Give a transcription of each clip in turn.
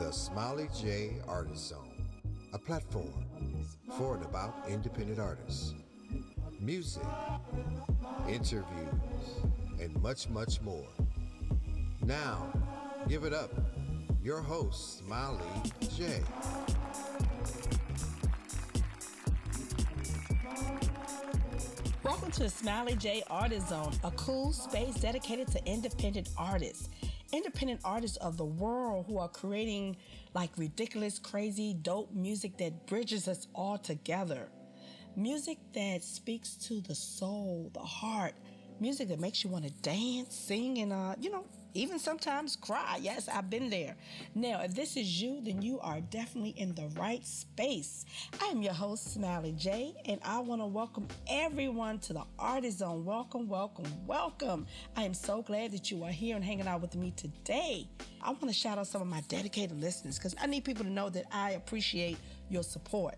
The Smiley J Artist Zone, a platform for and about independent artists. Music, interviews, and much, much more. Now, give it up. Your host, Smiley J. Welcome to Smiley J Artist Zone, a cool space dedicated to independent artists. Independent artists of the world who are creating like ridiculous, crazy, dope music that bridges us all together. Music that speaks to the soul, the heart, music that makes you want to dance, sing, and uh, you know, even sometimes cry. Yes, I've been there. Now, if this is you, then you are definitely in the right space. I am your host, Smiley J, and I want to welcome everyone to the Artist Zone. Welcome, welcome, welcome. I am so glad that you are here and hanging out with me today. I want to shout out some of my dedicated listeners because I need people to know that I appreciate your support.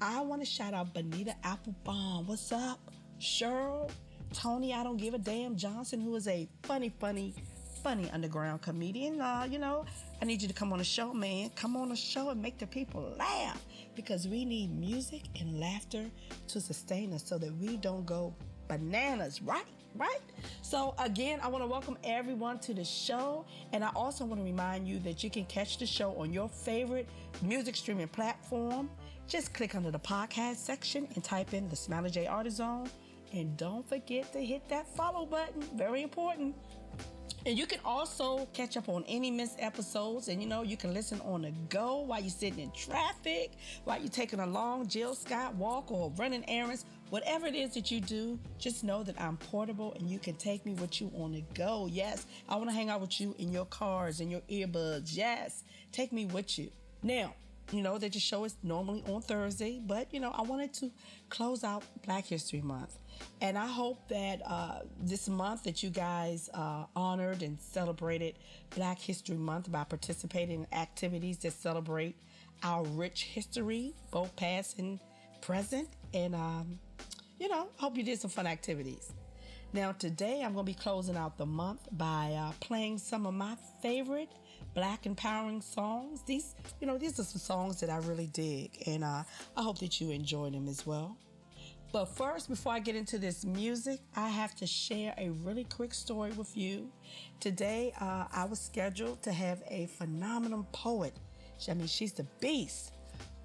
I want to shout out Bonita Applebaum. What's up? Cheryl, Tony, I don't give a damn Johnson, who is a funny, funny, funny underground comedian. Uh, you know, I need you to come on a show, man. Come on a show and make the people laugh because we need music and laughter to sustain us so that we don't go bananas, right? Right? So, again, I want to welcome everyone to the show. And I also want to remind you that you can catch the show on your favorite music streaming platform. Just click under the podcast section and type in the Smiley J Artist Zone and don't forget to hit that follow button. Very important. And you can also catch up on any missed episodes. And you know, you can listen on the go while you're sitting in traffic, while you're taking a long Jill Scott walk or running errands. Whatever it is that you do, just know that I'm portable and you can take me with you on the go. Yes, I want to hang out with you in your cars and your earbuds. Yes, take me with you. Now, you know that your show is normally on Thursday, but you know, I wanted to close out Black History Month. And I hope that uh, this month that you guys uh, honored and celebrated Black History Month by participating in activities that celebrate our rich history, both past and present. And, um, you know, hope you did some fun activities. Now, today I'm going to be closing out the month by uh, playing some of my favorite black empowering songs. These, you know, these are some songs that I really dig, and uh, I hope that you enjoy them as well. But first, before I get into this music, I have to share a really quick story with you. Today, uh, I was scheduled to have a phenomenal poet. I mean, she's the beast.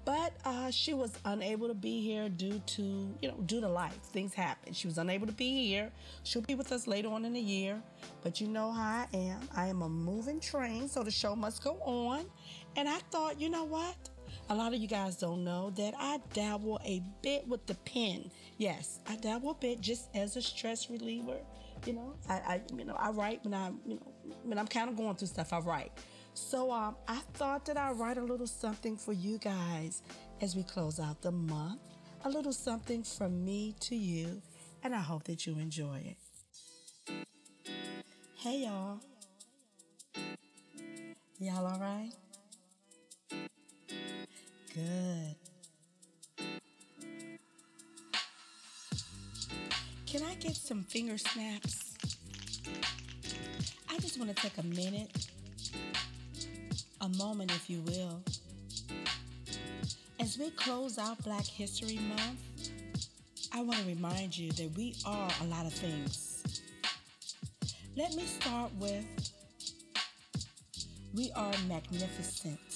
But uh, she was unable to be here due to, you know, due to life. Things happen. She was unable to be here. She'll be with us later on in the year. But you know how I am. I am a moving train, so the show must go on. And I thought, you know what? A lot of you guys don't know that I dabble a bit with the pen. Yes, I dabble a bit just as a stress reliever. You know, I, I you know I write when I'm you know when I'm kind of going through stuff. I write. So um, I thought that I'd write a little something for you guys as we close out the month. A little something from me to you, and I hope that you enjoy it. Hey y'all. Y'all all right? Good. Can I get some finger snaps? I just want to take a minute, a moment, if you will. As we close out Black History Month, I want to remind you that we are a lot of things. Let me start with we are magnificent.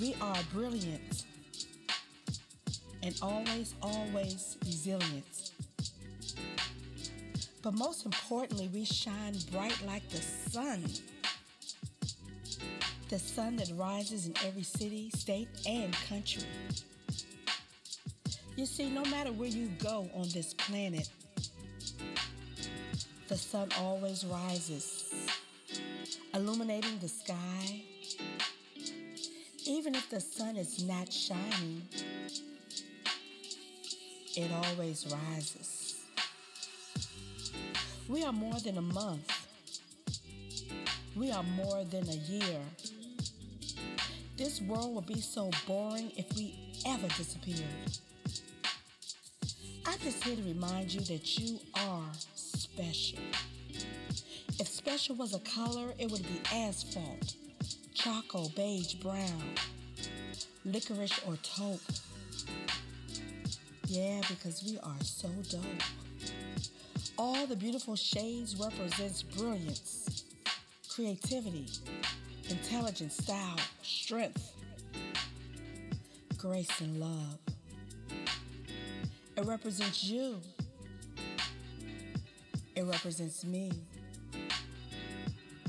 We are brilliant and always, always resilient. But most importantly, we shine bright like the sun. The sun that rises in every city, state, and country. You see, no matter where you go on this planet, the sun always rises, illuminating the sky even if the sun is not shining, it always rises. We are more than a month. We are more than a year. This world would be so boring if we ever disappeared. I'm just here to remind you that you are special. If special was a color, it would be asphalt choco, beige, brown, licorice, or taupe. Yeah, because we are so dope. All the beautiful shades represents brilliance, creativity, intelligence, style, strength, grace, and love. It represents you. It represents me.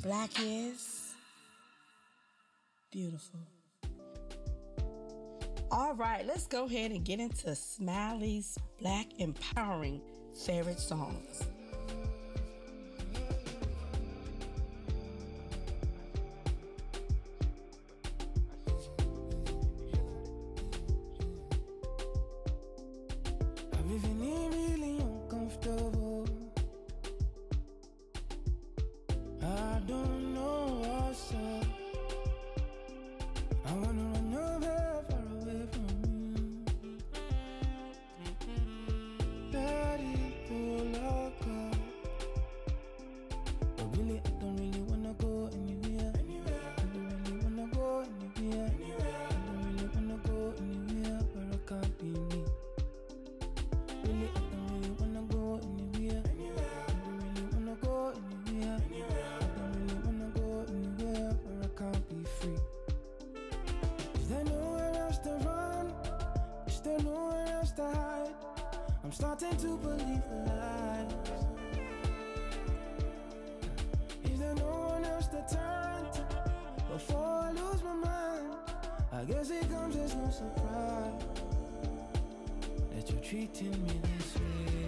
Black is beautiful. All right, let's go ahead and get into Smiley's Black Empowering favorite songs. tend to believe the lies. Is there no one else to turn to before I lose my mind? I guess it comes as no surprise that you're treating me this way.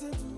important to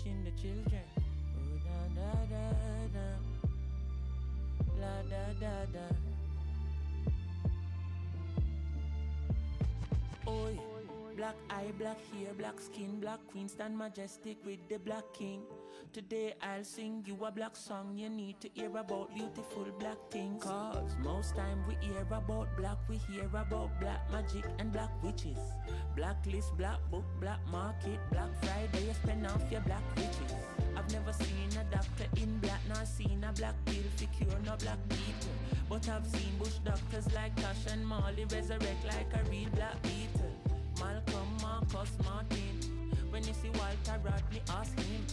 Teaching the children. Oh, da da da da. La da da da. Oi, black eye, black hair, black skin, black queen, stand majestic with the black king. Today I'll sing you a black song. You need to hear about beautiful black things. Cause most time we hear about black, we hear about black magic and black witches. Blacklist, black book, black market, black Friday, you spend off your black riches. I've never seen a doctor in black, nor seen a black pill for cure no black people. But I've seen bush doctors like Tosh and Marley resurrect like a real black beetle. Malcolm, Marcus, Martin. When you see Walter Rodney, ask him.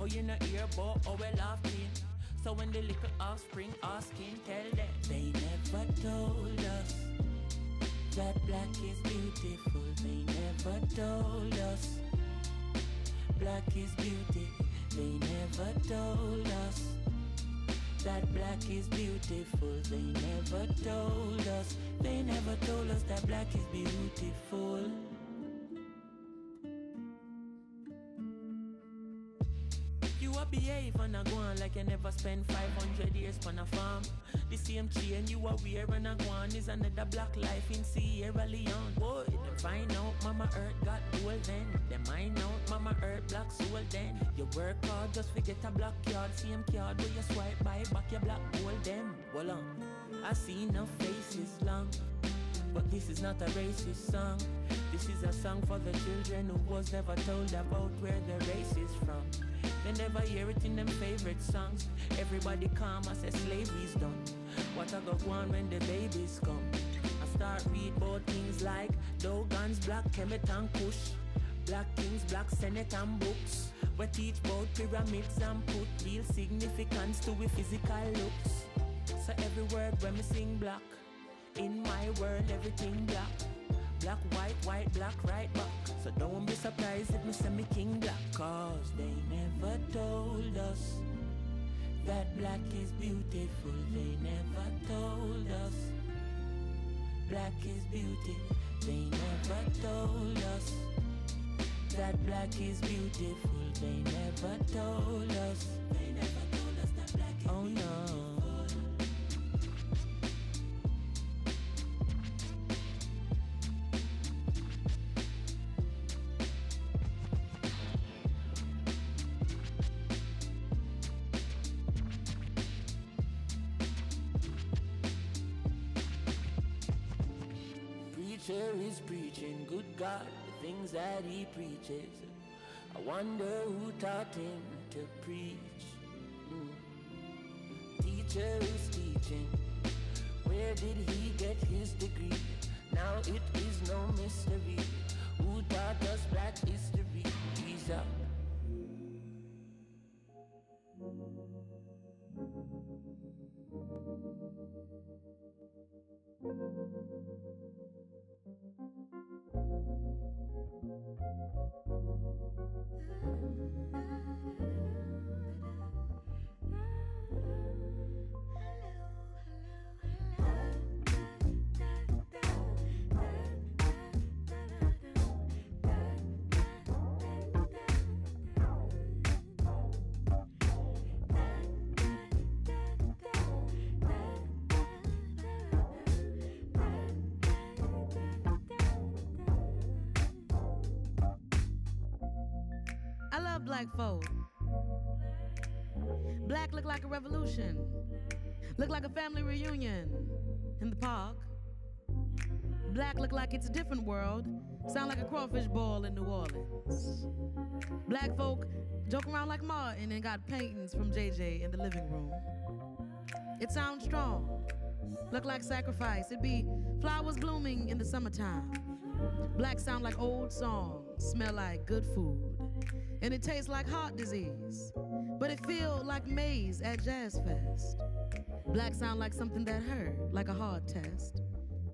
Oh, you know hear about how well laughing. So when the little offspring asking, tell them they never told us black is beautiful. They never told us black is beauty. They never told us that black is beautiful. They never told us. They never told us that black is beautiful. And I go on like you never spend 500 years on a farm. The same chain you are wearing a go on is another black life in Sierra Leone. Boy, them find out Mama Earth got gold then. Them find out Mama Earth black soul then. You work hard just forget a black card. Same card where you swipe by back your black gold them. Well on, I see no faces long. But this is not a racist song. This is a song for the children who was never told about where their race is from. They never hear it in them favorite songs. Everybody calm, I say slavery's done. What I go on when the babies come? I start read about things like Dogons, Black Kemet and Kush. Black kings, black senate and books. We teach about pyramids and put real significance to we physical looks. So every word when me sing black, in my world everything black. Black, white, white, black, right back. So don't be surprised if me say me king black. Cause they never told us that black is beautiful. They never told us black is beauty. They never told us that black is beautiful. They never told us. They never I wonder who taught him to preach. Mm. Teacher is teaching, where did he get his degree? Now it is no mystery. Who taught us black history? He's up. black folk. Black look like a revolution. Look like a family reunion in the park. Black look like it's a different world. Sound like a crawfish ball in New Orleans. Black folk joke around like Martin and got paintings from JJ in the living room. It sounds strong. Look like sacrifice. It be flowers blooming in the summertime. Black sound like old songs. Smell like good food and it tastes like heart disease, but it feel like Maze at Jazz Fest. Black sound like something that hurt, like a hard test.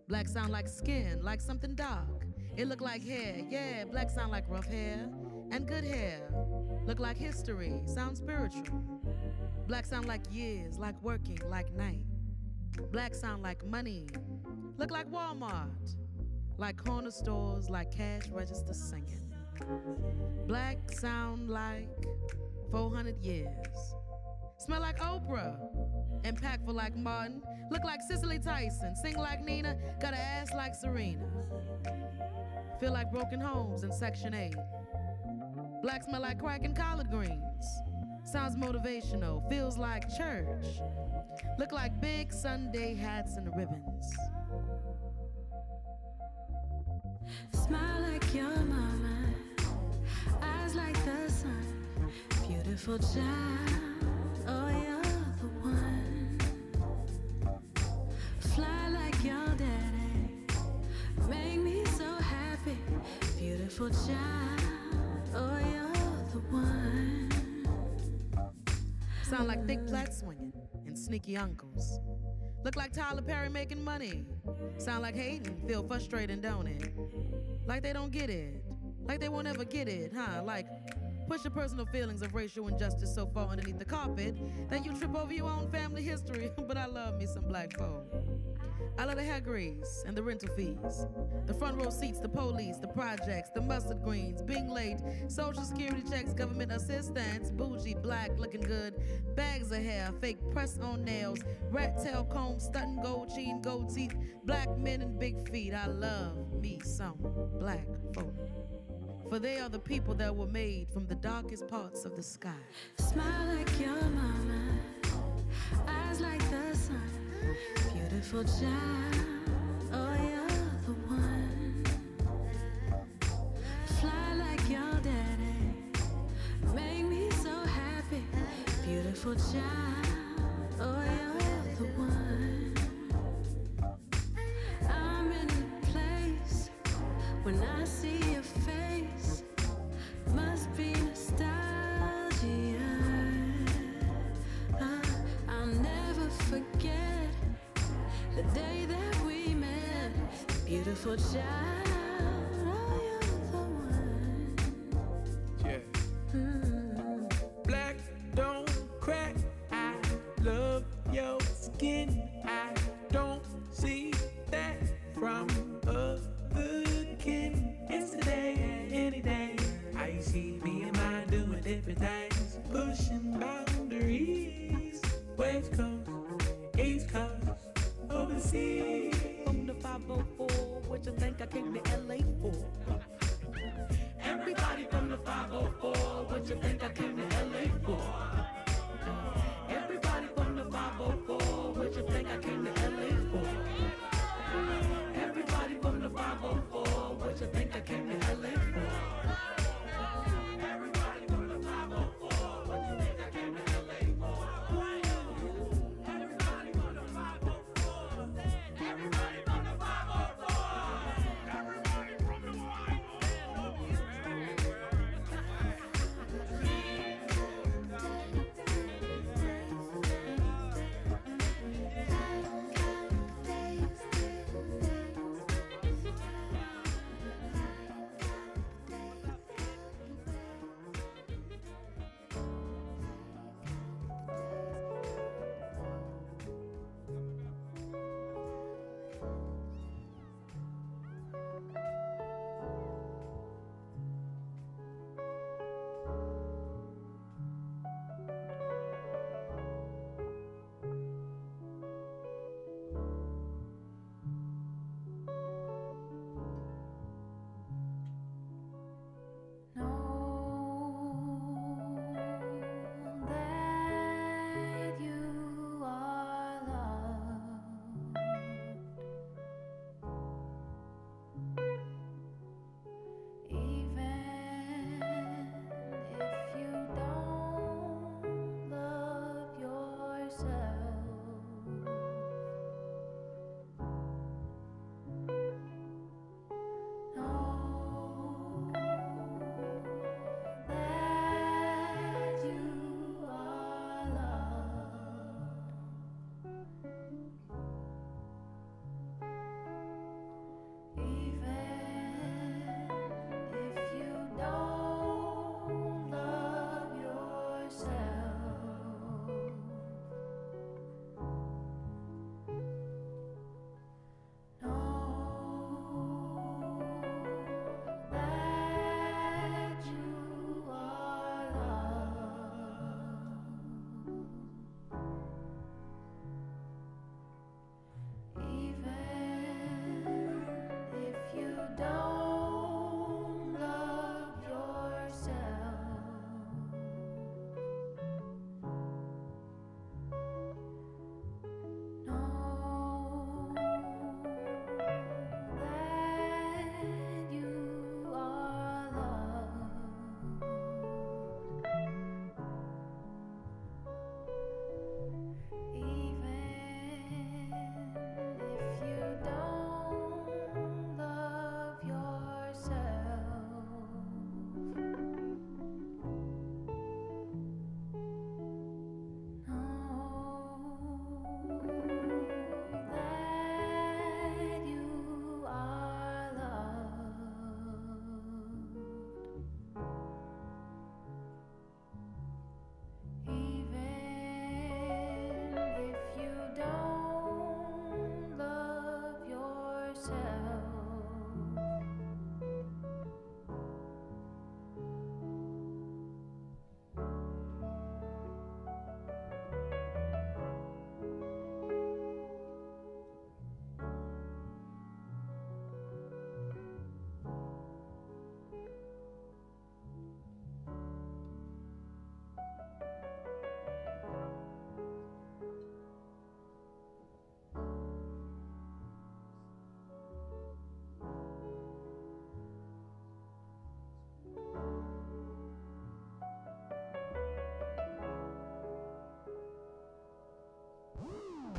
Black sound like skin, like something dark. It look like hair, yeah, black sound like rough hair and good hair. Look like history, sound spiritual. Black sound like years, like working, like night. Black sound like money, look like Walmart, like corner stores, like cash register singing. Black sound like 400 years. Smell like Oprah. Impactful like Martin. Look like Cicely Tyson. Sing like Nina. Got an ass like Serena. Feel like broken homes in Section 8. Black smell like crack and collard greens. Sounds motivational. Feels like church. Look like big Sunday hats and ribbons. Smile like your mama. Eyes like the sun. Beautiful child. Oh, you're the one. Fly like your daddy. Make me so happy. Beautiful child. Oh, you're the one. Sound like thick Black swinging and sneaky uncles. Look like Tyler Perry making money. Sound like Hayden, feel frustrating, don't it? Like they don't get it. Like they won't ever get it, huh? Like push your personal feelings of racial injustice so far underneath the carpet that you trip over your own family history. but I love me some black folk. I love the hair grease and the rental fees, the front row seats, the police, the projects, the mustard greens, being late, social security checks, government assistance, bougie, black, looking good, bags of hair, fake press on nails, rat tail comb, stunting gold chain, gold teeth, black men and big feet. I love me some black folk. For they are the people that were made from the darkest parts of the sky. Smile like your mama, eyes like the sun. Beautiful child, oh you're the one. Fly like your daddy, make me so happy. Beautiful child, Yeah. Black don't crack. I love your skin. I don't see that from other kin. It's today and any day. I see me and mine doing different things, pushing boundaries. I came to LA for? Everybody from the 504, what you think I came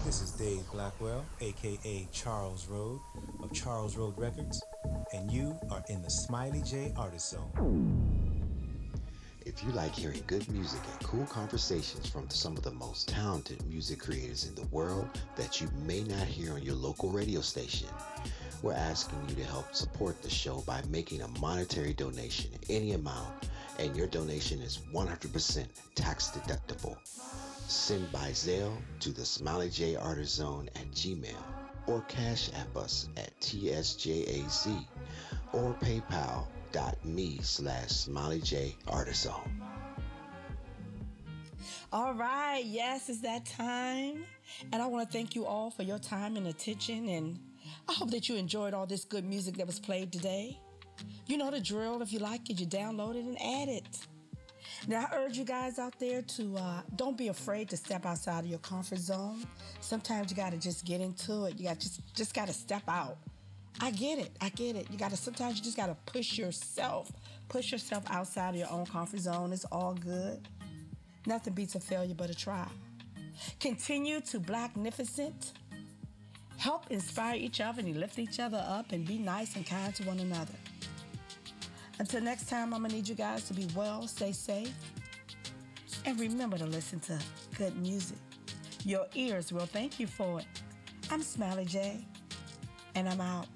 This is Dave Blackwell, aka Charles Road of Charles Road Records, and you are in the Smiley J Artist Zone. If you like hearing good music and cool conversations from some of the most talented music creators in the world that you may not hear on your local radio station, we're asking you to help support the show by making a monetary donation, any amount, and your donation is 100% tax deductible. Send by Zelle to the Smiley J Artist Zone at Gmail or Cash App us at TSJAZ or PayPal.me slash Smiley J Artist Zone. All right, yes, it's that time. And I want to thank you all for your time and attention. And I hope that you enjoyed all this good music that was played today. You know the drill. If you like it, you download it and add it. Now, I urge you guys out there to uh, don't be afraid to step outside of your comfort zone. Sometimes you got to just get into it. You got just just got to step out. I get it. I get it. You got to sometimes you just got to push yourself, push yourself outside of your own comfort zone. It's all good. Nothing beats a failure but a try. Continue to blacknificent. Help inspire each other and lift each other up and be nice and kind to one another. Until next time, I'm gonna need you guys to be well, stay safe, and remember to listen to good music. Your ears will thank you for it. I'm Smiley J, and I'm out.